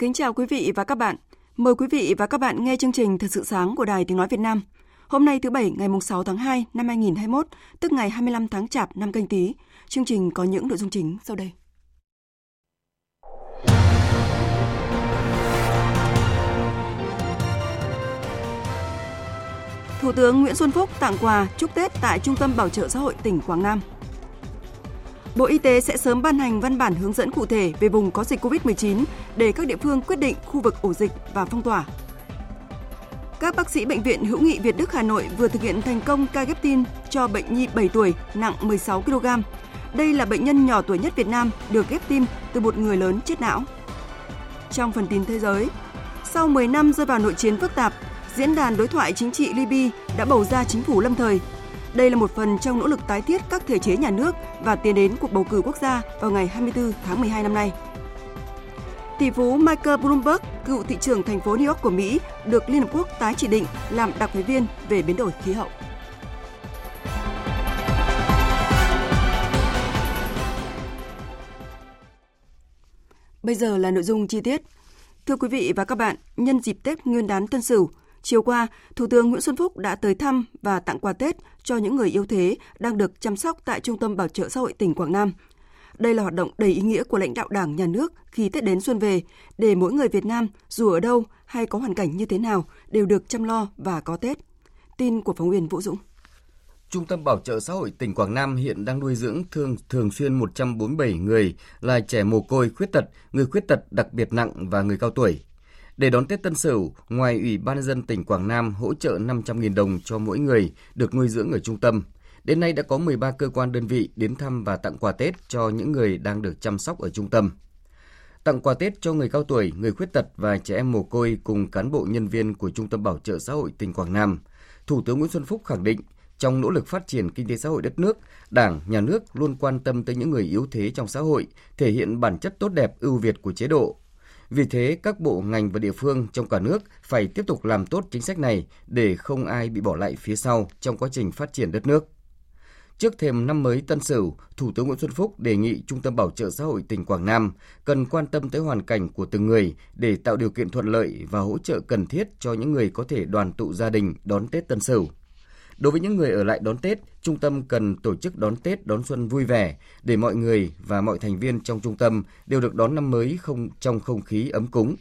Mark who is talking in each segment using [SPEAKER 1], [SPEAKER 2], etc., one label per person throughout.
[SPEAKER 1] Kính chào quý vị và các bạn. Mời quý vị và các bạn nghe chương trình Thật sự sáng của Đài Tiếng Nói Việt Nam. Hôm nay thứ Bảy ngày 6 tháng 2 năm 2021, tức ngày 25 tháng Chạp năm canh tí. Chương trình có những nội dung chính sau đây. Thủ tướng Nguyễn Xuân Phúc tặng quà chúc Tết tại Trung tâm Bảo trợ xã hội tỉnh Quảng Nam. Bộ Y tế sẽ sớm ban hành văn bản hướng dẫn cụ thể về vùng có dịch COVID-19 để các địa phương quyết định khu vực ổ dịch và phong tỏa. Các bác sĩ bệnh viện Hữu nghị Việt Đức Hà Nội vừa thực hiện thành công ca ghép tim cho bệnh nhi 7 tuổi, nặng 16 kg. Đây là bệnh nhân nhỏ tuổi nhất Việt Nam được ghép tim từ một người lớn chết não. Trong phần tin thế giới, sau 10 năm rơi vào nội chiến phức tạp, Diễn đàn đối thoại chính trị Libya đã bầu ra chính phủ lâm thời đây là một phần trong nỗ lực tái thiết các thể chế nhà nước và tiến đến cuộc bầu cử quốc gia vào ngày 24 tháng 12 năm nay. Tỷ phú Michael Bloomberg, cựu thị trưởng thành phố New York của Mỹ, được Liên Hợp Quốc tái chỉ định làm đặc phái viên về biến đổi khí hậu. Bây giờ là nội dung chi tiết. Thưa quý vị và các bạn, nhân dịp Tết Nguyên đán Tân Sửu, Chiều qua, Thủ tướng Nguyễn Xuân Phúc đã tới thăm và tặng quà Tết cho những người yếu thế đang được chăm sóc tại Trung tâm Bảo trợ xã hội tỉnh Quảng Nam. Đây là hoạt động đầy ý nghĩa của lãnh đạo Đảng, Nhà nước khi Tết đến xuân về, để mỗi người Việt Nam, dù ở đâu hay có hoàn cảnh như thế nào, đều được chăm lo và có Tết. Tin của phóng viên Vũ Dũng.
[SPEAKER 2] Trung tâm Bảo trợ xã hội tỉnh Quảng Nam hiện đang nuôi dưỡng thường thường xuyên 147 người là trẻ mồ côi, khuyết tật, người khuyết tật đặc biệt nặng và người cao tuổi. Để đón Tết Tân Sửu, ngoài Ủy ban nhân dân tỉnh Quảng Nam hỗ trợ 500.000 đồng cho mỗi người được nuôi dưỡng ở trung tâm, đến nay đã có 13 cơ quan đơn vị đến thăm và tặng quà Tết cho những người đang được chăm sóc ở trung tâm. Tặng quà Tết cho người cao tuổi, người khuyết tật và trẻ em mồ côi cùng cán bộ nhân viên của Trung tâm Bảo trợ xã hội tỉnh Quảng Nam, Thủ tướng Nguyễn Xuân Phúc khẳng định trong nỗ lực phát triển kinh tế xã hội đất nước, Đảng, Nhà nước luôn quan tâm tới những người yếu thế trong xã hội, thể hiện bản chất tốt đẹp ưu việt của chế độ, vì thế, các bộ ngành và địa phương trong cả nước phải tiếp tục làm tốt chính sách này để không ai bị bỏ lại phía sau trong quá trình phát triển đất nước. Trước thềm năm mới Tân Sửu, Thủ tướng Nguyễn Xuân Phúc đề nghị Trung tâm Bảo trợ xã hội tỉnh Quảng Nam cần quan tâm tới hoàn cảnh của từng người để tạo điều kiện thuận lợi và hỗ trợ cần thiết cho những người có thể đoàn tụ gia đình đón Tết Tân Sửu. Đối với những người ở lại đón Tết, trung tâm cần tổ chức đón Tết đón xuân vui vẻ để mọi người và mọi thành viên trong trung tâm đều được đón năm mới không trong không khí ấm cúng.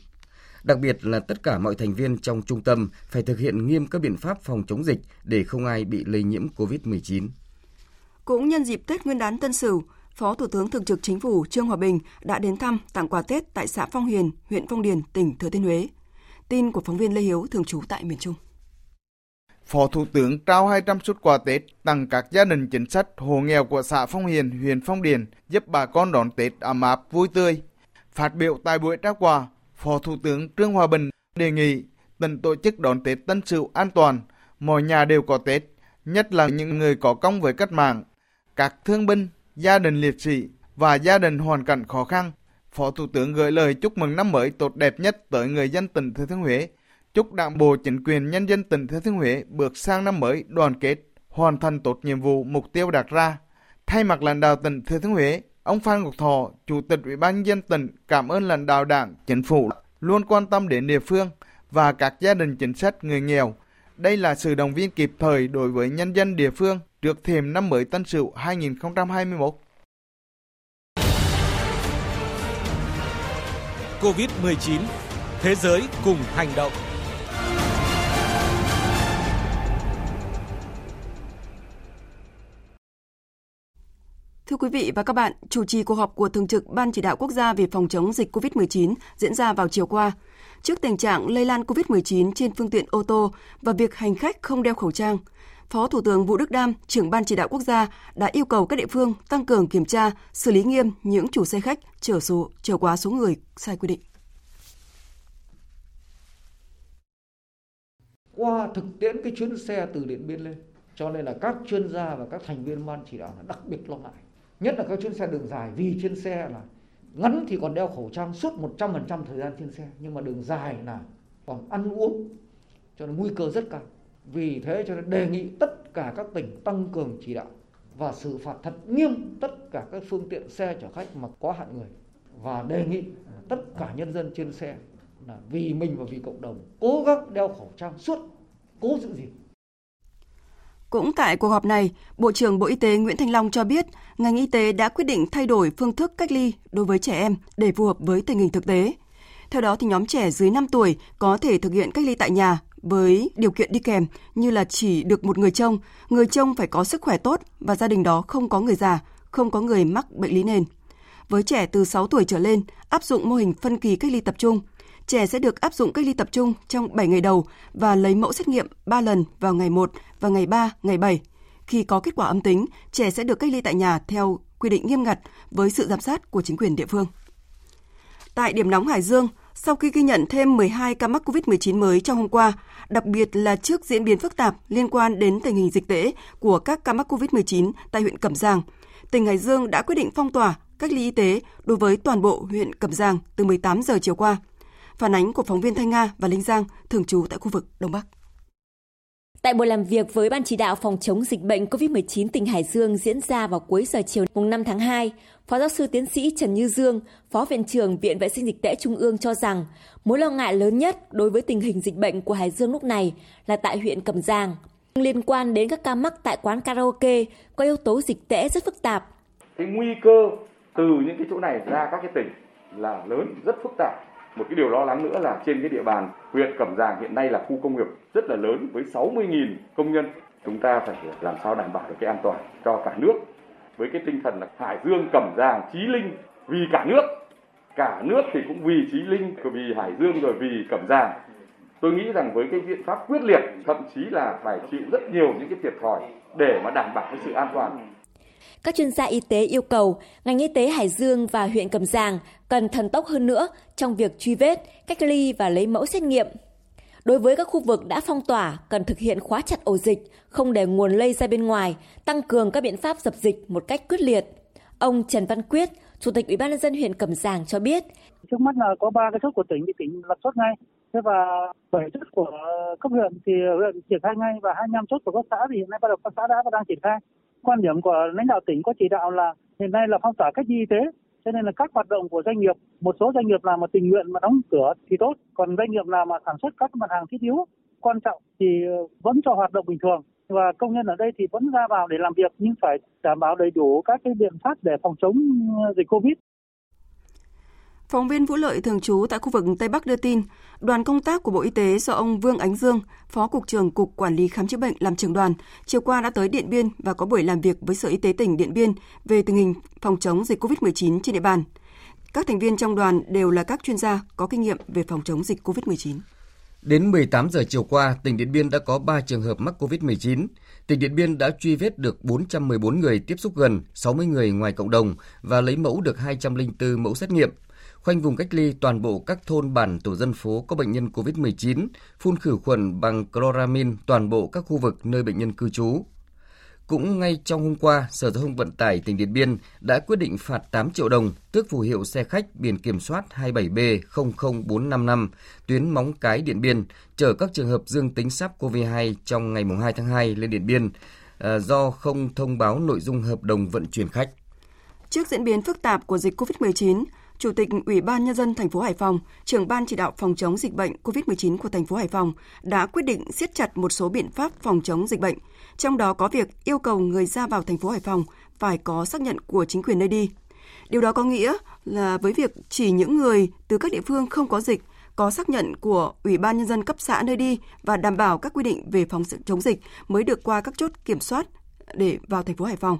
[SPEAKER 2] Đặc biệt là tất cả mọi thành viên trong trung tâm phải thực hiện nghiêm các biện pháp phòng chống dịch để không ai bị lây nhiễm COVID-19.
[SPEAKER 1] Cũng nhân dịp Tết Nguyên đán Tân Sửu, Phó Thủ tướng Thường trực Chính phủ Trương Hòa Bình đã đến thăm tặng quà Tết tại xã Phong Hiền, huyện Phong Điền, tỉnh Thừa Thiên Huế. Tin của phóng viên Lê Hiếu thường trú tại miền Trung.
[SPEAKER 3] Phó Thủ tướng trao 200 suất quà Tết tặng các gia đình chính sách hộ nghèo của xã Phong Hiền, huyện Phong Điền giúp bà con đón Tết ấm áp vui tươi. Phát biểu tại buổi trao quà, Phó Thủ tướng Trương Hòa Bình đề nghị tỉnh tổ chức đón Tết Tân Sửu an toàn, mọi nhà đều có Tết, nhất là những người có công với cách mạng, các thương binh, gia đình liệt sĩ và gia đình hoàn cảnh khó khăn. Phó Thủ tướng gửi lời chúc mừng năm mới tốt đẹp nhất tới người dân tỉnh Thừa Thiên Huế chúc Đảng bộ chính quyền nhân dân tỉnh Thừa Thiên Huế bước sang năm mới đoàn kết, hoàn thành tốt nhiệm vụ mục tiêu đặt ra. Thay mặt lãnh đạo tỉnh Thừa Thiên Huế, ông Phan Ngọc Thọ, Chủ tịch Ủy ban nhân dân tỉnh cảm ơn lãnh đạo Đảng, Chính phủ luôn quan tâm đến địa phương và các gia đình chính sách người nghèo. Đây là sự động viên kịp thời đối với nhân dân địa phương trước thềm năm mới Tân Sửu 2021.
[SPEAKER 4] Covid-19 Thế giới cùng hành động
[SPEAKER 1] Thưa quý vị và các bạn, chủ trì cuộc họp của Thường trực Ban Chỉ đạo Quốc gia về phòng chống dịch COVID-19 diễn ra vào chiều qua. Trước tình trạng lây lan COVID-19 trên phương tiện ô tô và việc hành khách không đeo khẩu trang, Phó Thủ tướng Vũ Đức Đam, trưởng Ban Chỉ đạo Quốc gia đã yêu cầu các địa phương tăng cường kiểm tra, xử lý nghiêm những chủ xe khách chở số chở quá số người sai quy định.
[SPEAKER 5] Qua thực tiễn cái chuyến xe từ Điện Biên lên, cho nên là các chuyên gia và các thành viên ban chỉ đạo là đặc biệt lo ngại. Nhất là các chuyến xe đường dài, vì trên xe là ngắn thì còn đeo khẩu trang suốt 100% thời gian trên xe, nhưng mà đường dài là còn ăn uống, cho nên nguy cơ rất cao. Vì thế cho nên đề nghị tất cả các tỉnh tăng cường chỉ đạo và xử phạt thật nghiêm tất cả các phương tiện xe chở khách mà có hạn người. Và đề nghị tất cả nhân dân trên xe là vì mình và vì cộng đồng cố gắng đeo khẩu trang suốt, cố giữ gìn
[SPEAKER 1] cũng tại cuộc họp này, Bộ trưởng Bộ Y tế Nguyễn Thanh Long cho biết, ngành y tế đã quyết định thay đổi phương thức cách ly đối với trẻ em để phù hợp với tình hình thực tế. Theo đó thì nhóm trẻ dưới 5 tuổi có thể thực hiện cách ly tại nhà với điều kiện đi kèm như là chỉ được một người trông, người trông phải có sức khỏe tốt và gia đình đó không có người già, không có người mắc bệnh lý nền. Với trẻ từ 6 tuổi trở lên, áp dụng mô hình phân kỳ cách ly tập trung. Trẻ sẽ được áp dụng cách ly tập trung trong 7 ngày đầu và lấy mẫu xét nghiệm 3 lần vào ngày 1 và ngày 3, ngày 7. Khi có kết quả âm tính, trẻ sẽ được cách ly tại nhà theo quy định nghiêm ngặt với sự giám sát của chính quyền địa phương. Tại điểm nóng Hải Dương, sau khi ghi nhận thêm 12 ca mắc COVID-19 mới trong hôm qua, đặc biệt là trước diễn biến phức tạp liên quan đến tình hình dịch tễ của các ca mắc COVID-19 tại huyện Cẩm Giang, tỉnh Hải Dương đã quyết định phong tỏa cách ly y tế đối với toàn bộ huyện Cẩm Giang từ 18 giờ chiều qua. Phản ánh của phóng viên Thanh Nga và Linh Giang thường trú tại khu vực Đông Bắc.
[SPEAKER 6] Tại buổi làm việc với Ban chỉ đạo phòng chống dịch bệnh COVID-19 tỉnh Hải Dương diễn ra vào cuối giờ chiều mùng 5 tháng 2, Phó giáo sư tiến sĩ Trần Như Dương, Phó Viện trưởng Viện Vệ sinh Dịch tễ Trung ương cho rằng mối lo ngại lớn nhất đối với tình hình dịch bệnh của Hải Dương lúc này là tại huyện Cẩm Giang. Liên quan đến các ca mắc tại quán karaoke có yếu tố dịch tễ rất phức tạp.
[SPEAKER 7] Cái nguy cơ từ những cái chỗ này ra các cái tỉnh là lớn, rất phức tạp một cái điều lo lắng nữa là trên cái địa bàn huyện Cẩm Giàng hiện nay là khu công nghiệp rất là lớn với 60.000 công nhân. Chúng ta phải làm sao đảm bảo được cái an toàn cho cả nước với cái tinh thần là Hải Dương, Cẩm Giàng, Chí Linh vì cả nước. Cả nước thì cũng vì Chí Linh, vì Hải Dương rồi vì Cẩm Giàng. Tôi nghĩ rằng với cái biện pháp quyết liệt, thậm chí là phải chịu rất nhiều những cái thiệt thòi để mà đảm bảo cái sự an toàn
[SPEAKER 6] các chuyên gia y tế yêu cầu ngành y tế Hải Dương và huyện Cẩm Giàng cần thần tốc hơn nữa trong việc truy vết, cách ly và lấy mẫu xét nghiệm. Đối với các khu vực đã phong tỏa, cần thực hiện khóa chặt ổ dịch, không để nguồn lây ra bên ngoài, tăng cường các biện pháp dập dịch một cách quyết liệt. Ông Trần Văn Quyết, Chủ tịch Ủy ban nhân dân huyện Cẩm Giàng cho biết,
[SPEAKER 8] trước mắt là có ba cái chốt của tỉnh thì tỉnh lập chốt ngay. Thế và bảy chốt của cấp huyện thì huyện triển khai ngay và 25 chốt của các xã thì hiện nay bắt đầu các xã đã và đang triển khai quan điểm của lãnh đạo tỉnh có chỉ đạo là hiện nay là phong tỏa cách ly y tế, cho nên là các hoạt động của doanh nghiệp, một số doanh nghiệp làm mà tình nguyện mà đóng cửa thì tốt, còn doanh nghiệp nào mà sản xuất các mặt hàng thiết yếu quan trọng thì vẫn cho hoạt động bình thường. Và công nhân ở đây thì vẫn ra vào để làm việc, nhưng phải đảm bảo đầy đủ các cái biện pháp để phòng chống dịch covid.
[SPEAKER 1] Phóng viên Vũ Lợi thường trú tại khu vực Tây Bắc đưa tin, đoàn công tác của Bộ Y tế do ông Vương Ánh Dương, Phó Cục trưởng Cục Quản lý Khám chữa bệnh làm trưởng đoàn, chiều qua đã tới Điện Biên và có buổi làm việc với Sở Y tế tỉnh Điện Biên về tình hình phòng chống dịch COVID-19 trên địa bàn. Các thành viên trong đoàn đều là các chuyên gia có kinh nghiệm về phòng chống dịch COVID-19.
[SPEAKER 2] Đến 18 giờ chiều qua, tỉnh Điện Biên đã có 3 trường hợp mắc COVID-19. Tỉnh Điện Biên đã truy vết được 414 người tiếp xúc gần, 60 người ngoài cộng đồng và lấy mẫu được 204 mẫu xét nghiệm khoanh vùng cách ly toàn bộ các thôn bản tổ dân phố có bệnh nhân COVID-19, phun khử khuẩn bằng chloramin toàn bộ các khu vực nơi bệnh nhân cư trú. Cũng ngay trong hôm qua, Sở Giao thông Vận tải tỉnh Điện Biên đã quyết định phạt 8 triệu đồng, tước phù hiệu xe khách biển kiểm soát 27B00455 tuyến Móng Cái Điện Biên chở các trường hợp dương tính SARS-CoV-2 trong ngày 2 tháng 2 lên Điện Biên à, do không thông báo nội dung hợp đồng vận chuyển khách.
[SPEAKER 1] Trước diễn biến phức tạp của dịch COVID-19, Chủ tịch Ủy ban nhân dân thành phố Hải Phòng, trưởng ban chỉ đạo phòng chống dịch bệnh COVID-19 của thành phố Hải Phòng đã quyết định siết chặt một số biện pháp phòng chống dịch bệnh, trong đó có việc yêu cầu người ra vào thành phố Hải Phòng phải có xác nhận của chính quyền nơi đi. Điều đó có nghĩa là với việc chỉ những người từ các địa phương không có dịch có xác nhận của Ủy ban nhân dân cấp xã nơi đi và đảm bảo các quy định về phòng chống dịch mới được qua các chốt kiểm soát để vào thành phố Hải Phòng.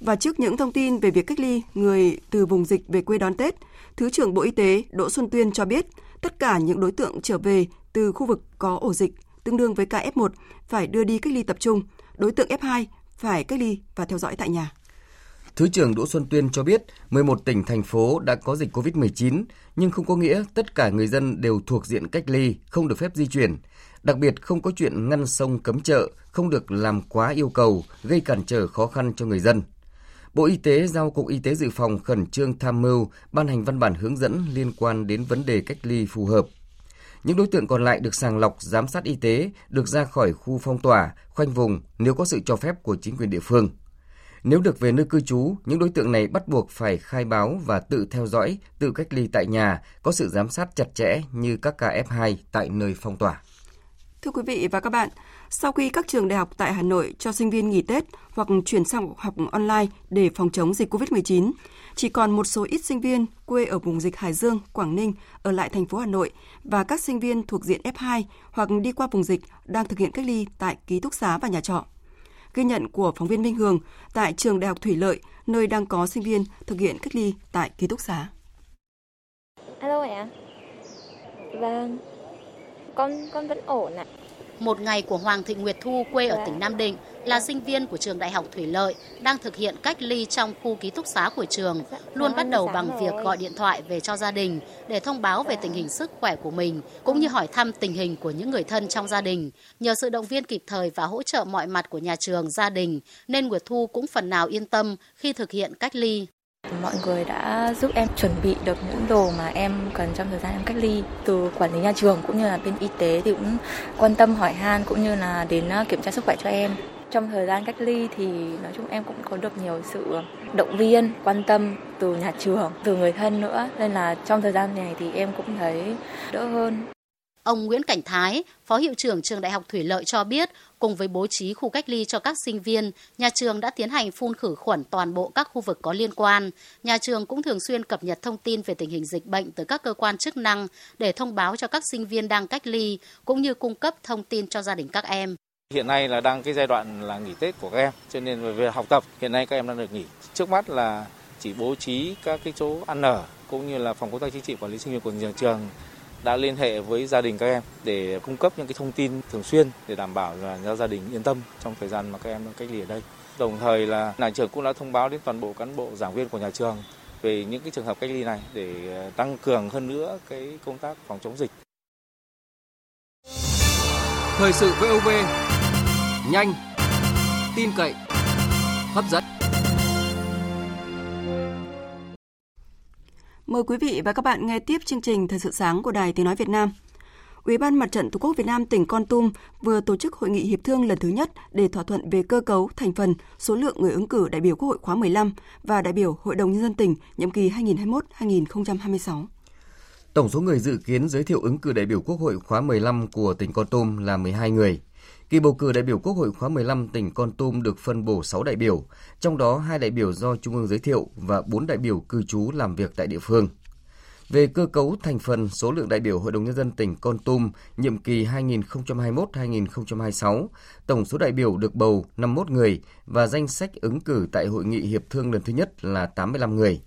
[SPEAKER 1] Và trước những thông tin về việc cách ly người từ vùng dịch về quê đón Tết, Thứ trưởng Bộ Y tế Đỗ Xuân Tuyên cho biết tất cả những đối tượng trở về từ khu vực có ổ dịch tương đương với ca F1 phải đưa đi cách ly tập trung, đối tượng F2 phải cách ly và theo dõi tại nhà.
[SPEAKER 2] Thứ trưởng Đỗ Xuân Tuyên cho biết 11 tỉnh, thành phố đã có dịch COVID-19, nhưng không có nghĩa tất cả người dân đều thuộc diện cách ly, không được phép di chuyển. Đặc biệt không có chuyện ngăn sông cấm chợ, không được làm quá yêu cầu, gây cản trở khó khăn cho người dân. Bộ Y tế giao Cục Y tế Dự phòng khẩn trương tham mưu, ban hành văn bản hướng dẫn liên quan đến vấn đề cách ly phù hợp. Những đối tượng còn lại được sàng lọc, giám sát y tế, được ra khỏi khu phong tỏa, khoanh vùng nếu có sự cho phép của chính quyền địa phương. Nếu được về nơi cư trú, những đối tượng này bắt buộc phải khai báo và tự theo dõi, tự cách ly tại nhà, có sự giám sát chặt chẽ như các ca F2 tại nơi phong tỏa.
[SPEAKER 1] Thưa quý vị và các bạn, sau khi các trường đại học tại Hà Nội cho sinh viên nghỉ Tết hoặc chuyển sang học online để phòng chống dịch COVID-19, chỉ còn một số ít sinh viên quê ở vùng dịch Hải Dương, Quảng Ninh ở lại thành phố Hà Nội và các sinh viên thuộc diện F2 hoặc đi qua vùng dịch đang thực hiện cách ly tại ký túc xá và nhà trọ. Ghi nhận của phóng viên Minh Hường tại trường Đại học Thủy Lợi, nơi đang có sinh viên thực hiện cách ly tại ký túc xá.
[SPEAKER 9] Alo ạ. Vâng. Con con vẫn ổn ạ.
[SPEAKER 10] Một ngày của Hoàng Thị Nguyệt Thu quê ở tỉnh Nam Định là sinh viên của trường Đại học Thủy Lợi đang thực hiện cách ly trong khu ký túc xá của trường, luôn bắt đầu bằng việc gọi điện thoại về cho gia đình để thông báo về tình hình sức khỏe của mình cũng như hỏi thăm tình hình của những người thân trong gia đình. Nhờ sự động viên kịp thời và hỗ trợ mọi mặt của nhà trường, gia đình nên Nguyệt Thu cũng phần nào yên tâm khi thực hiện cách ly.
[SPEAKER 9] Mọi người đã giúp em chuẩn bị được những đồ mà em cần trong thời gian em cách ly. Từ quản lý nhà trường cũng như là bên y tế thì cũng quan tâm hỏi han cũng như là đến à, kiểm tra sức khỏe cho em. Trong thời gian cách ly thì nói chung em cũng có được nhiều sự động viên, quan tâm từ nhà trường, từ người thân nữa. Nên là trong thời gian này thì em cũng thấy đỡ hơn.
[SPEAKER 10] Ông Nguyễn Cảnh Thái, Phó Hiệu trưởng Trường Đại học Thủy Lợi cho biết, cùng với bố trí khu cách ly cho các sinh viên, nhà trường đã tiến hành phun khử khuẩn toàn bộ các khu vực có liên quan. Nhà trường cũng thường xuyên cập nhật thông tin về tình hình dịch bệnh từ các cơ quan chức năng để thông báo cho các sinh viên đang cách ly, cũng như cung cấp thông tin cho gia đình các em.
[SPEAKER 11] Hiện nay là đang cái giai đoạn là nghỉ Tết của các em, cho nên về học tập hiện nay các em đang được nghỉ. Trước mắt là chỉ bố trí các cái chỗ ăn ở cũng như là phòng công tác chính trị quản lý sinh viên của nhà trường đã liên hệ với gia đình các em để cung cấp những cái thông tin thường xuyên để đảm bảo là cho gia đình yên tâm trong thời gian mà các em đang cách ly ở đây. Đồng thời là nhà trường cũng đã thông báo đến toàn bộ cán bộ giảng viên của nhà trường về những cái trường hợp cách ly này để ờ, tăng cường hơn nữa cái công tác phòng chống dịch.
[SPEAKER 4] Thời sự VOV nhanh, tin cậy, hấp dẫn.
[SPEAKER 1] Mời quý vị và các bạn nghe tiếp chương trình Thời sự sáng của Đài Tiếng Nói Việt Nam. Ủy ban Mặt trận Tổ quốc Việt Nam tỉnh Con Tum vừa tổ chức hội nghị hiệp thương lần thứ nhất để thỏa thuận về cơ cấu, thành phần, số lượng người ứng cử đại biểu Quốc hội khóa 15 và đại biểu Hội đồng Nhân dân tỉnh nhiệm kỳ 2021-2026.
[SPEAKER 2] Tổng số người dự kiến giới thiệu ứng cử đại biểu Quốc hội khóa 15 của tỉnh Con Tum là 12 người. Kỳ bầu cử đại biểu Quốc hội khóa 15 tỉnh Con Tum được phân bổ 6 đại biểu, trong đó 2 đại biểu do Trung ương giới thiệu và 4 đại biểu cư trú làm việc tại địa phương. Về cơ cấu thành phần số lượng đại biểu Hội đồng Nhân dân tỉnh Con Tum nhiệm kỳ 2021-2026, tổng số đại biểu được bầu 51 người và danh sách ứng cử tại hội nghị hiệp thương lần thứ nhất là 85 người.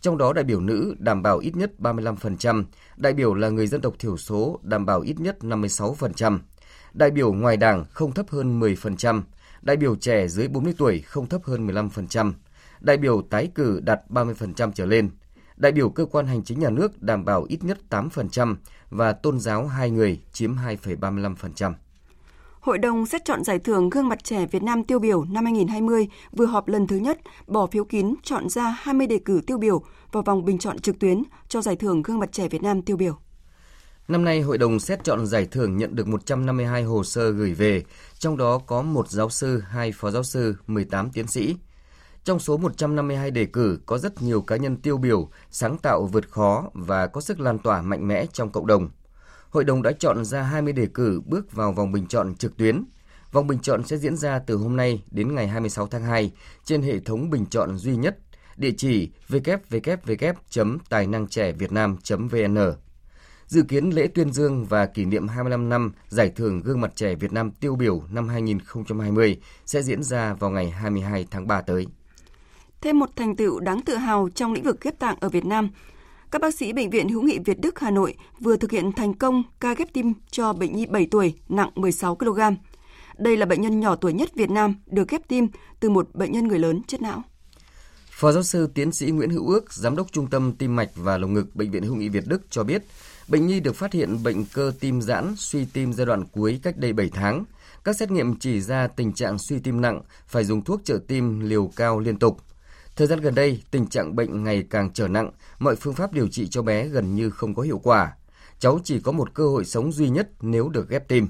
[SPEAKER 2] Trong đó đại biểu nữ đảm bảo ít nhất 35%, đại biểu là người dân tộc thiểu số đảm bảo ít nhất 56%, đại biểu ngoài đảng không thấp hơn 10%, đại biểu trẻ dưới 40 tuổi không thấp hơn 15%, đại biểu tái cử đạt 30% trở lên, đại biểu cơ quan hành chính nhà nước đảm bảo ít nhất 8% và tôn giáo hai người chiếm 2,35%.
[SPEAKER 1] Hội đồng xét chọn giải thưởng Gương mặt trẻ Việt Nam tiêu biểu năm 2020 vừa họp lần thứ nhất, bỏ phiếu kín chọn ra 20 đề cử tiêu biểu vào vòng bình chọn trực tuyến cho giải thưởng Gương mặt trẻ Việt Nam tiêu biểu.
[SPEAKER 2] Năm nay, Hội đồng xét chọn giải thưởng nhận được 152 hồ sơ gửi về, trong đó có một giáo sư, hai phó giáo sư, 18 tiến sĩ. Trong số 152 đề cử có rất nhiều cá nhân tiêu biểu, sáng tạo vượt khó và có sức lan tỏa mạnh mẽ trong cộng đồng. Hội đồng đã chọn ra 20 đề cử bước vào vòng bình chọn trực tuyến. Vòng bình chọn sẽ diễn ra từ hôm nay đến ngày 26 tháng 2 trên hệ thống bình chọn duy nhất, địa chỉ www.tài năng trẻ việt nam.vn. Dự kiến lễ tuyên dương và kỷ niệm 25 năm Giải thưởng Gương mặt trẻ Việt Nam tiêu biểu năm 2020 sẽ diễn ra vào ngày 22 tháng 3 tới.
[SPEAKER 1] thêm một thành tựu đáng tự hào trong lĩnh vực ghép tạng ở Việt Nam. Các bác sĩ Bệnh viện Hữu nghị Việt Đức Hà Nội vừa thực hiện thành công ca ghép tim cho bệnh nhi 7 tuổi, nặng 16 kg. Đây là bệnh nhân nhỏ tuổi nhất Việt Nam được ghép tim từ một bệnh nhân người lớn chết não.
[SPEAKER 2] Phó giáo sư tiến sĩ Nguyễn Hữu Ước, giám đốc Trung tâm Tim mạch và Lồng ngực Bệnh viện Hữu nghị Việt Đức cho biết, bệnh nhi được phát hiện bệnh cơ tim giãn, suy tim giai đoạn cuối cách đây 7 tháng. Các xét nghiệm chỉ ra tình trạng suy tim nặng, phải dùng thuốc trợ tim liều cao liên tục. Thời gian gần đây, tình trạng bệnh ngày càng trở nặng, mọi phương pháp điều trị cho bé gần như không có hiệu quả. Cháu chỉ có một cơ hội sống duy nhất nếu được ghép tim.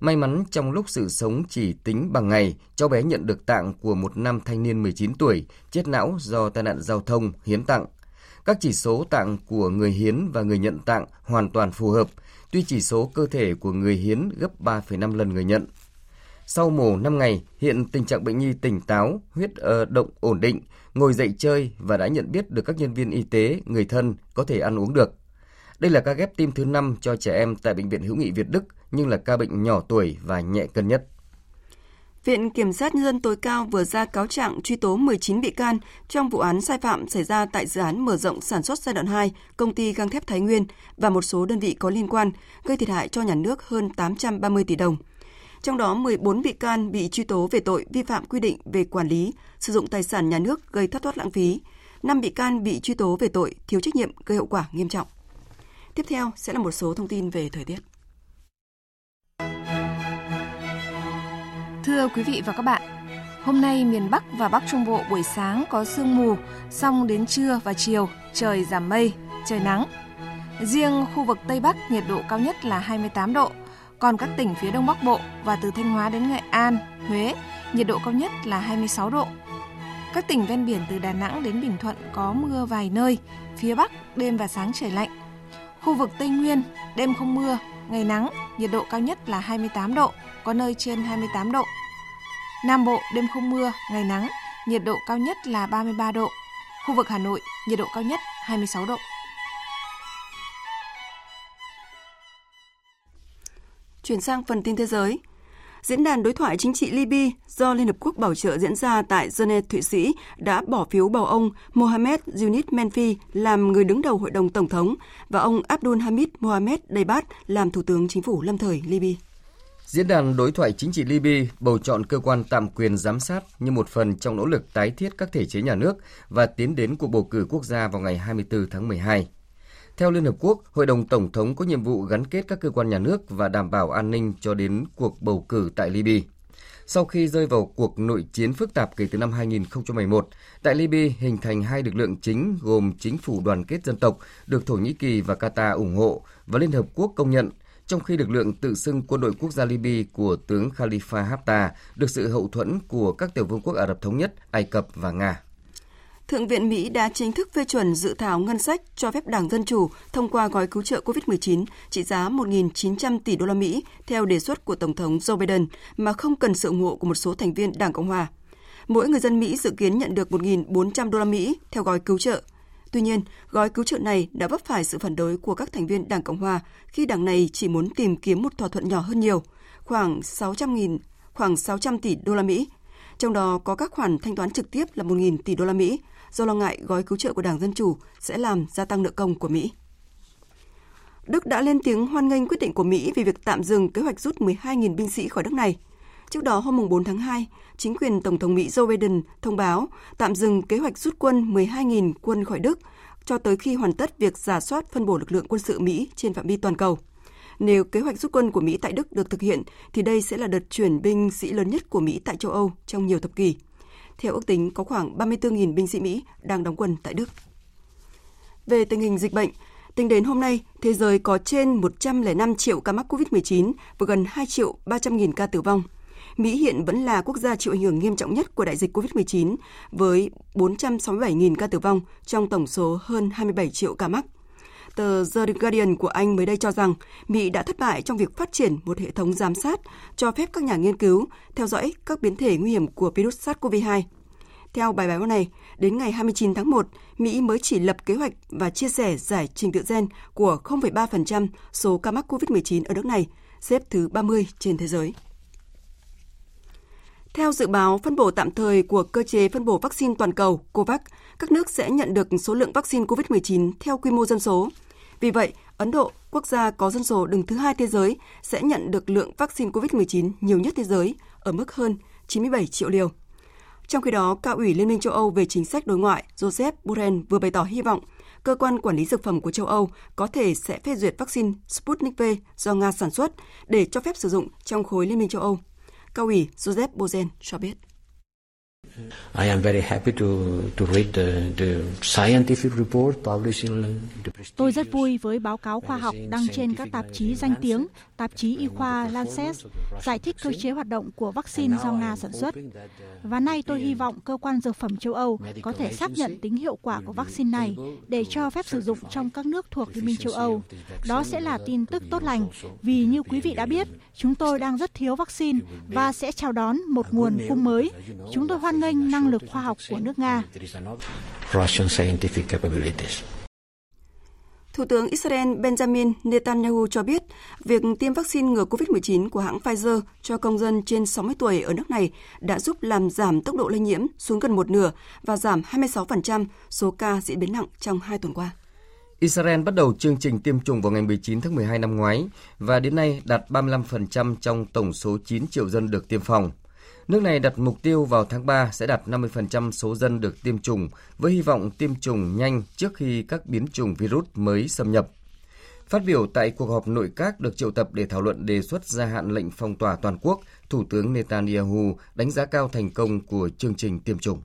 [SPEAKER 2] May mắn trong lúc sự sống chỉ tính bằng ngày, cháu bé nhận được tạng của một nam thanh niên 19 tuổi, chết não do tai nạn giao thông, hiến tặng. Các chỉ số tạng của người hiến và người nhận tạng hoàn toàn phù hợp, tuy chỉ số cơ thể của người hiến gấp 3,5 lần người nhận. Sau mổ 5 ngày, hiện tình trạng bệnh nhi tỉnh táo, huyết ờ, động ổn định, ngồi dậy chơi và đã nhận biết được các nhân viên y tế, người thân có thể ăn uống được. Đây là ca ghép tim thứ 5 cho trẻ em tại Bệnh viện Hữu nghị Việt Đức, nhưng là ca bệnh nhỏ tuổi và nhẹ cân nhất.
[SPEAKER 1] Viện Kiểm sát Nhân dân tối cao vừa ra cáo trạng truy tố 19 bị can trong vụ án sai phạm xảy ra tại dự án mở rộng sản xuất giai đoạn 2, công ty gang thép Thái Nguyên và một số đơn vị có liên quan, gây thiệt hại cho nhà nước hơn 830 tỷ đồng. Trong đó 14 bị can bị truy tố về tội vi phạm quy định về quản lý, sử dụng tài sản nhà nước gây thất thoát lãng phí. 5 bị can bị truy tố về tội thiếu trách nhiệm gây hậu quả nghiêm trọng. Tiếp theo sẽ là một số thông tin về thời tiết.
[SPEAKER 12] Thưa quý vị và các bạn, hôm nay miền Bắc và Bắc Trung Bộ buổi sáng có sương mù, xong đến trưa và chiều trời giảm mây, trời nắng. Riêng khu vực Tây Bắc nhiệt độ cao nhất là 28 độ, còn các tỉnh phía Đông Bắc Bộ và từ Thanh Hóa đến Nghệ An, Huế, nhiệt độ cao nhất là 26 độ. Các tỉnh ven biển từ Đà Nẵng đến Bình Thuận có mưa vài nơi, phía Bắc đêm và sáng trời lạnh. Khu vực Tây Nguyên, đêm không mưa, ngày nắng, nhiệt độ cao nhất là 28 độ, có nơi trên 28 độ. Nam Bộ đêm không mưa, ngày nắng, nhiệt độ cao nhất là 33 độ. Khu vực Hà Nội, nhiệt độ cao nhất 26 độ.
[SPEAKER 1] Chuyển sang phần tin thế giới. Diễn đàn đối thoại chính trị Libya do Liên Hợp Quốc bảo trợ diễn ra tại Geneva, Thụy Sĩ đã bỏ phiếu bầu ông Mohamed Yunus Menfi làm người đứng đầu Hội đồng Tổng thống và ông Abdul Hamid Mohamed Deibat làm Thủ tướng Chính phủ lâm thời Libya.
[SPEAKER 2] Diễn đàn đối thoại chính trị Libya bầu chọn cơ quan tạm quyền giám sát như một phần trong nỗ lực tái thiết các thể chế nhà nước và tiến đến cuộc bầu cử quốc gia vào ngày 24 tháng 12. Theo Liên Hợp Quốc, Hội đồng Tổng thống có nhiệm vụ gắn kết các cơ quan nhà nước và đảm bảo an ninh cho đến cuộc bầu cử tại Libya. Sau khi rơi vào cuộc nội chiến phức tạp kể từ năm 2011, tại Libya hình thành hai lực lượng chính gồm Chính phủ đoàn kết dân tộc được Thổ Nhĩ Kỳ và Qatar ủng hộ và Liên Hợp Quốc công nhận, trong khi lực lượng tự xưng quân đội quốc gia Libya của tướng Khalifa Haftar được sự hậu thuẫn của các tiểu vương quốc Ả Rập Thống Nhất, Ai Cập và Nga.
[SPEAKER 1] Thượng viện Mỹ đã chính thức phê chuẩn dự thảo ngân sách cho phép Đảng Dân Chủ thông qua gói cứu trợ COVID-19 trị giá 1.900 tỷ đô la Mỹ theo đề xuất của Tổng thống Joe Biden mà không cần sự ủng hộ của một số thành viên Đảng Cộng hòa. Mỗi người dân Mỹ dự kiến nhận được 1.400 đô la Mỹ theo gói cứu trợ. Tuy nhiên, gói cứu trợ này đã vấp phải sự phản đối của các thành viên Đảng Cộng hòa khi đảng này chỉ muốn tìm kiếm một thỏa thuận nhỏ hơn nhiều, khoảng 600.000 khoảng 600 tỷ đô la Mỹ. Trong đó có các khoản thanh toán trực tiếp là 1.000 tỷ đô la Mỹ do lo ngại gói cứu trợ của Đảng Dân Chủ sẽ làm gia tăng nợ công của Mỹ. Đức đã lên tiếng hoan nghênh quyết định của Mỹ về việc tạm dừng kế hoạch rút 12.000 binh sĩ khỏi nước này. Trước đó hôm 4 tháng 2, chính quyền Tổng thống Mỹ Joe Biden thông báo tạm dừng kế hoạch rút quân 12.000 quân khỏi Đức cho tới khi hoàn tất việc giả soát phân bổ lực lượng quân sự Mỹ trên phạm vi toàn cầu. Nếu kế hoạch rút quân của Mỹ tại Đức được thực hiện, thì đây sẽ là đợt chuyển binh sĩ lớn nhất của Mỹ tại châu Âu trong nhiều thập kỷ. Theo ước tính, có khoảng 34.000 binh sĩ Mỹ đang đóng quân tại Đức. Về tình hình dịch bệnh, tính đến hôm nay, thế giới có trên 105 triệu ca mắc COVID-19 và gần 2 triệu 300 nghìn ca tử vong. Mỹ hiện vẫn là quốc gia chịu ảnh hưởng nghiêm trọng nhất của đại dịch COVID-19 với 467.000 ca tử vong trong tổng số hơn 27 triệu ca mắc. Tờ The Guardian của Anh mới đây cho rằng Mỹ đã thất bại trong việc phát triển một hệ thống giám sát cho phép các nhà nghiên cứu theo dõi các biến thể nguy hiểm của virus SARS-CoV-2. Theo bài báo này, đến ngày 29 tháng 1, Mỹ mới chỉ lập kế hoạch và chia sẻ giải trình tự gen của 0,3% số ca mắc COVID-19 ở nước này, xếp thứ 30 trên thế giới. Theo dự báo phân bổ tạm thời của cơ chế phân bổ vaccine toàn cầu COVAX, các nước sẽ nhận được số lượng vaccine COVID-19 theo quy mô dân số. Vì vậy, Ấn Độ, quốc gia có dân số đứng thứ hai thế giới, sẽ nhận được lượng vaccine COVID-19 nhiều nhất thế giới ở mức hơn 97 triệu liều. Trong khi đó, cao ủy Liên minh châu Âu về chính sách đối ngoại Joseph Borrell vừa bày tỏ hy vọng cơ quan quản lý dược phẩm của châu Âu có thể sẽ phê duyệt vaccine Sputnik V do Nga sản xuất để cho phép sử dụng trong khối Liên minh châu Âu. Cao ủy Joseph Borrell cho biết.
[SPEAKER 13] I am very happy to to read the, the scientific report published in the
[SPEAKER 14] Tôi rất vui với báo cáo khoa học đăng trên các tạp chí danh tiếng, tạp chí y khoa Lancet, giải thích cơ chế hoạt động của vaccine do Nga sản xuất. Và nay tôi hy vọng cơ quan dược phẩm châu Âu có thể xác nhận tính hiệu quả của vaccine này để cho phép sử dụng trong các nước thuộc Liên minh châu Âu. Đó sẽ là tin tức tốt lành, vì như quý vị đã biết, chúng tôi đang rất thiếu vaccine và sẽ chào đón một nguồn cung mới. Chúng tôi hoan nghênh năng lực khoa học của nước Nga.
[SPEAKER 13] Russian scientific capabilities.
[SPEAKER 1] Thủ tướng Israel Benjamin Netanyahu cho biết, việc tiêm vaccine ngừa COVID-19 của hãng Pfizer cho công dân trên 60 tuổi ở nước này đã giúp làm giảm tốc độ lây nhiễm xuống gần một nửa và giảm 26% số ca diễn biến nặng trong hai tuần qua.
[SPEAKER 2] Israel bắt đầu chương trình tiêm chủng vào ngày 19 tháng 12 năm ngoái và đến nay đạt 35% trong tổng số 9 triệu dân được tiêm phòng. Nước này đặt mục tiêu vào tháng 3 sẽ đạt 50% số dân được tiêm chủng với hy vọng tiêm chủng nhanh trước khi các biến chủng virus mới xâm nhập. Phát biểu tại cuộc họp nội các được triệu tập để thảo luận đề xuất gia hạn lệnh phong tỏa toàn quốc, Thủ tướng Netanyahu đánh giá cao thành công của chương trình tiêm chủng.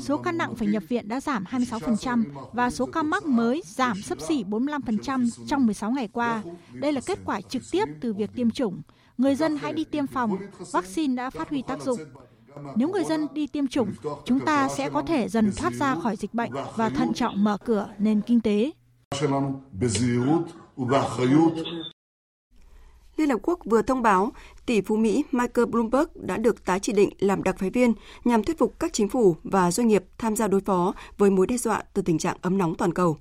[SPEAKER 14] Số ca nặng phải nhập viện đã giảm 26% và số ca mắc mới giảm sấp xỉ 45% trong 16 ngày qua. Đây là kết quả trực tiếp từ việc tiêm chủng. Người dân hãy đi tiêm phòng, vaccine đã phát huy tác dụng. Nếu người dân đi tiêm chủng, chúng ta sẽ có thể dần thoát ra khỏi dịch bệnh và thận trọng mở cửa nền kinh tế.
[SPEAKER 1] Liên Hợp Quốc vừa thông báo tỷ phú Mỹ Michael Bloomberg đã được tái chỉ định làm đặc phái viên nhằm thuyết phục các chính phủ và doanh nghiệp tham gia đối phó với mối đe dọa từ tình trạng ấm nóng toàn cầu.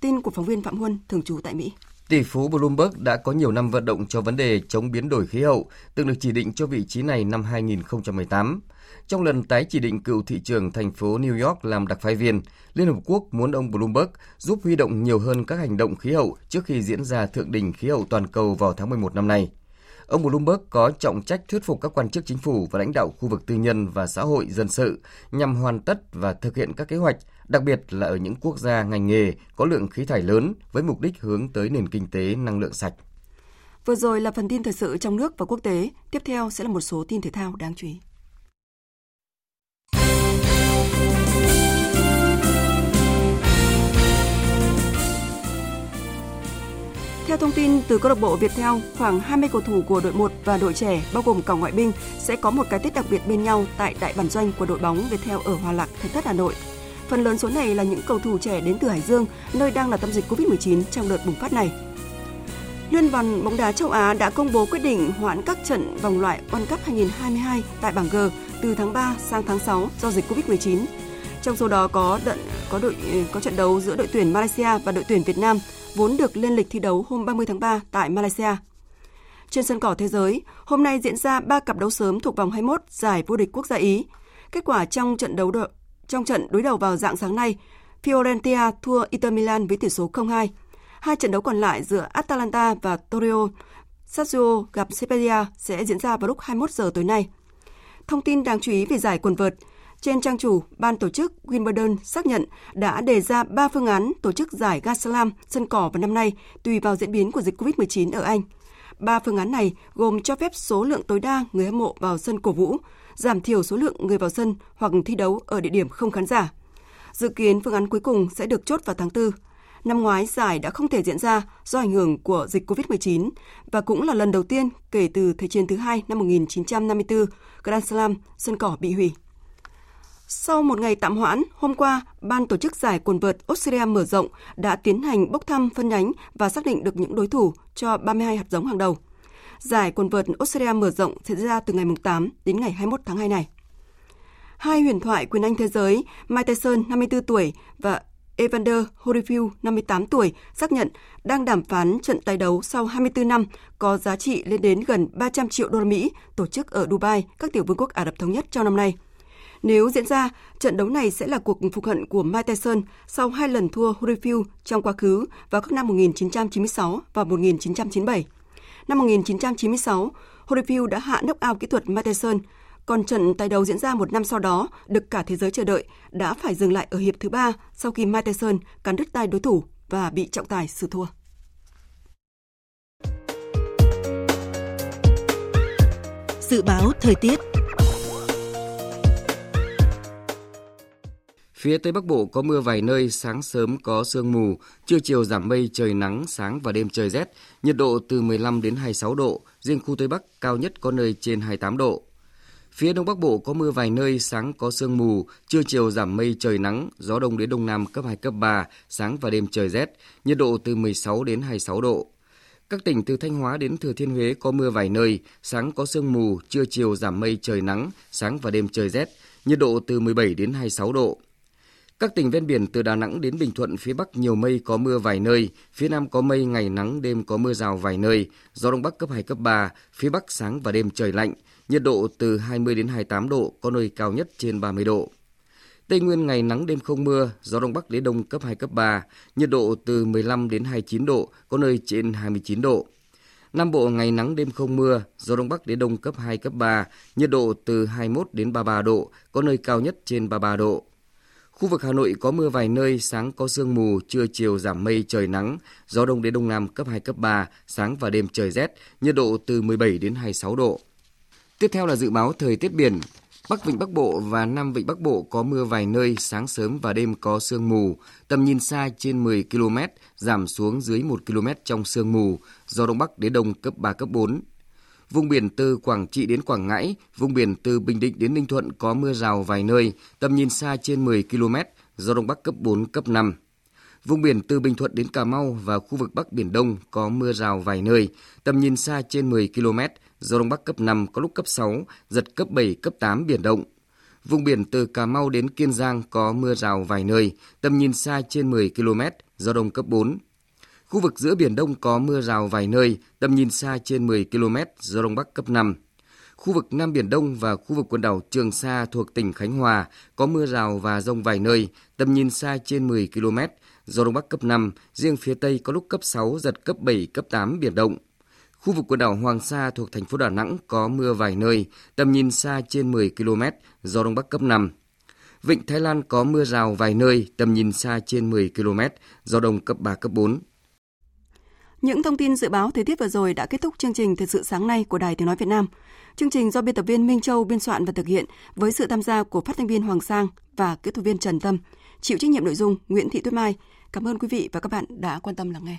[SPEAKER 1] Tin của phóng viên Phạm Huân, thường trú tại Mỹ.
[SPEAKER 2] Tỷ phú Bloomberg đã có nhiều năm vận động cho vấn đề chống biến đổi khí hậu, từng được chỉ định cho vị trí này năm 2018. Trong lần tái chỉ định cựu thị trường thành phố New York làm đặc phái viên, Liên Hợp Quốc muốn ông Bloomberg giúp huy động nhiều hơn các hành động khí hậu trước khi diễn ra thượng đỉnh khí hậu toàn cầu vào tháng 11 năm nay. Ông Bloomberg có trọng trách thuyết phục các quan chức chính phủ và lãnh đạo khu vực tư nhân và xã hội dân sự nhằm hoàn tất và thực hiện các kế hoạch, đặc biệt là ở những quốc gia ngành nghề có lượng khí thải lớn với mục đích hướng tới nền kinh tế năng lượng sạch.
[SPEAKER 1] Vừa rồi là phần tin thời sự trong nước và quốc tế, tiếp theo sẽ là một số tin thể thao đáng chú ý. Theo thông tin từ câu lạc bộ Viettel, khoảng 20 cầu thủ của đội 1 và đội trẻ bao gồm cả ngoại binh sẽ có một cái Tết đặc biệt bên nhau tại đại bản doanh của đội bóng Viettel ở Hòa Lạc, Thạch Thất Hà Nội. Phần lớn số này là những cầu thủ trẻ đến từ Hải Dương, nơi đang là tâm dịch Covid-19 trong đợt bùng phát này. Liên đoàn bóng đá châu Á đã công bố quyết định hoãn các trận vòng loại World Cup 2022 tại bảng G từ tháng 3 sang tháng 6 do dịch Covid-19. Trong số đó có đợt, có đội có trận đấu giữa đội tuyển Malaysia và đội tuyển Việt Nam vốn được lên lịch thi đấu hôm 30 tháng 3 tại Malaysia. Trên sân cỏ thế giới, hôm nay diễn ra 3 cặp đấu sớm thuộc vòng 21 giải vô địch quốc gia Ý. Kết quả trong trận đấu đo- trong trận đối đầu vào dạng sáng nay, Fiorentina thua Inter Milan với tỷ số 0-2. Hai trận đấu còn lại giữa Atalanta và Torino Sassuolo gặp Spezia sẽ diễn ra vào lúc 21 giờ tối nay. Thông tin đáng chú ý về giải quần vợt, trên trang chủ, ban tổ chức Wimbledon xác nhận đã đề ra 3 phương án tổ chức giải Grand Slam sân cỏ vào năm nay tùy vào diễn biến của dịch COVID-19 ở Anh. Ba phương án này gồm cho phép số lượng tối đa người hâm mộ vào sân cổ vũ, giảm thiểu số lượng người vào sân hoặc thi đấu ở địa điểm không khán giả. Dự kiến phương án cuối cùng sẽ được chốt vào tháng 4. Năm ngoái giải đã không thể diễn ra do ảnh hưởng của dịch COVID-19 và cũng là lần đầu tiên kể từ Thế chiến thứ hai năm 1954, Grand Slam sân cỏ bị hủy. Sau một ngày tạm hoãn, hôm qua, Ban tổ chức giải quần vợt Australia mở rộng đã tiến hành bốc thăm phân nhánh và xác định được những đối thủ cho 32 hạt giống hàng đầu. Giải quần vợt Australia mở rộng sẽ diễn ra từ ngày 8 đến ngày 21 tháng 2 này. Hai huyền thoại quyền Anh thế giới Mike Tyson 54 tuổi và Evander Holyfield, 58 tuổi, xác nhận đang đàm phán trận tái đấu sau 24 năm có giá trị lên đến gần 300 triệu đô la Mỹ tổ chức ở Dubai, các tiểu vương quốc Ả Rập Thống Nhất trong năm nay. Nếu diễn ra, trận đấu này sẽ là cuộc phục hận của Mike Tyson sau hai lần thua Holyfield trong quá khứ vào các năm 1996 và 1997. Năm 1996, Holyfield đã hạ knock-out kỹ thuật Mike Tyson, còn trận tái đấu diễn ra một năm sau đó được cả thế giới chờ đợi đã phải dừng lại ở hiệp thứ ba sau khi Mike Tyson cắn đứt tay đối thủ và bị trọng tài xử thua.
[SPEAKER 15] Dự báo thời tiết
[SPEAKER 2] Phía Tây Bắc Bộ có mưa vài nơi, sáng sớm có sương mù, trưa chiều giảm mây, trời nắng, sáng và đêm trời rét, nhiệt độ từ 15 đến 26 độ, riêng khu Tây Bắc cao nhất có nơi trên 28 độ. Phía Đông Bắc Bộ có mưa vài nơi, sáng có sương mù, trưa chiều giảm mây trời nắng, gió đông đến đông nam cấp 2 cấp 3, sáng và đêm trời rét, nhiệt độ từ 16 đến 26 độ. Các tỉnh từ Thanh Hóa đến Thừa Thiên Huế có mưa vài nơi, sáng có sương mù, trưa chiều giảm mây trời nắng, sáng và đêm trời rét, nhiệt độ từ 17 đến 26 độ. Các tỉnh ven biển từ Đà Nẵng đến Bình Thuận phía Bắc nhiều mây có mưa vài nơi, phía Nam có mây ngày nắng đêm có mưa rào vài nơi, gió Đông Bắc cấp 2 cấp 3, phía Bắc sáng và đêm trời lạnh, nhiệt độ từ 20 đến 28 độ, có nơi cao nhất trên 30 độ. Tây Nguyên ngày nắng đêm không mưa, gió Đông Bắc đến Đông cấp 2 cấp 3, nhiệt độ từ 15 đến 29 độ, có nơi trên 29 độ. Nam Bộ ngày nắng đêm không mưa, gió Đông Bắc đến Đông cấp 2 cấp 3, nhiệt độ từ 21 đến 33 độ, có nơi cao nhất trên 33 độ. Khu vực Hà Nội có mưa vài nơi, sáng có sương mù, trưa chiều giảm mây trời nắng, gió đông đến đông nam cấp 2 cấp 3, sáng và đêm trời rét, nhiệt độ từ 17 đến 26 độ. Tiếp theo là dự báo thời tiết biển. Bắc Vịnh Bắc Bộ và Nam Vịnh Bắc Bộ có mưa vài nơi, sáng sớm và đêm có sương mù, tầm nhìn xa trên 10 km, giảm xuống dưới 1 km trong sương mù, gió Đông Bắc đến Đông cấp 3, cấp 4. Vùng biển từ Quảng Trị đến Quảng Ngãi, vùng biển từ Bình Định đến Ninh Thuận có mưa rào vài nơi, tầm nhìn xa trên 10 km, gió Đông Bắc cấp 4, cấp 5. Vùng biển từ Bình Thuận đến Cà Mau và khu vực Bắc Biển Đông có mưa rào vài nơi, tầm nhìn xa trên 10 km, gió Đông Bắc cấp 5 có lúc cấp 6, giật cấp 7, cấp 8 biển động. Vùng biển từ Cà Mau đến Kiên Giang có mưa rào vài nơi, tầm nhìn xa trên 10 km, gió Đông cấp 4. Khu vực giữa Biển Đông có mưa rào vài nơi, tầm nhìn xa trên 10 km, gió Đông Bắc cấp 5. Khu vực Nam Biển Đông và khu vực quần đảo Trường Sa thuộc tỉnh Khánh Hòa có mưa rào và rông vài nơi, tầm nhìn xa trên 10 km, gió Đông Bắc cấp 5, riêng phía Tây có lúc cấp 6, giật cấp 7, cấp 8 biển động. Khu vực quần đảo Hoàng Sa thuộc thành phố Đà Nẵng có mưa vài nơi, tầm nhìn xa trên 10 km, gió Đông Bắc cấp 5. Vịnh Thái Lan có mưa rào vài nơi, tầm nhìn xa trên 10 km, gió Đông cấp 3, cấp 4.
[SPEAKER 1] Những thông tin dự báo thời tiết vừa rồi đã kết thúc chương trình Thời sự sáng nay của Đài Tiếng Nói Việt Nam. Chương trình do biên tập viên Minh Châu biên soạn và thực hiện với sự tham gia của phát thanh viên Hoàng Sang và kỹ thuật viên Trần Tâm. Chịu trách nhiệm nội dung Nguyễn Thị Tuyết Mai. Cảm ơn quý vị và các bạn đã quan tâm lắng nghe.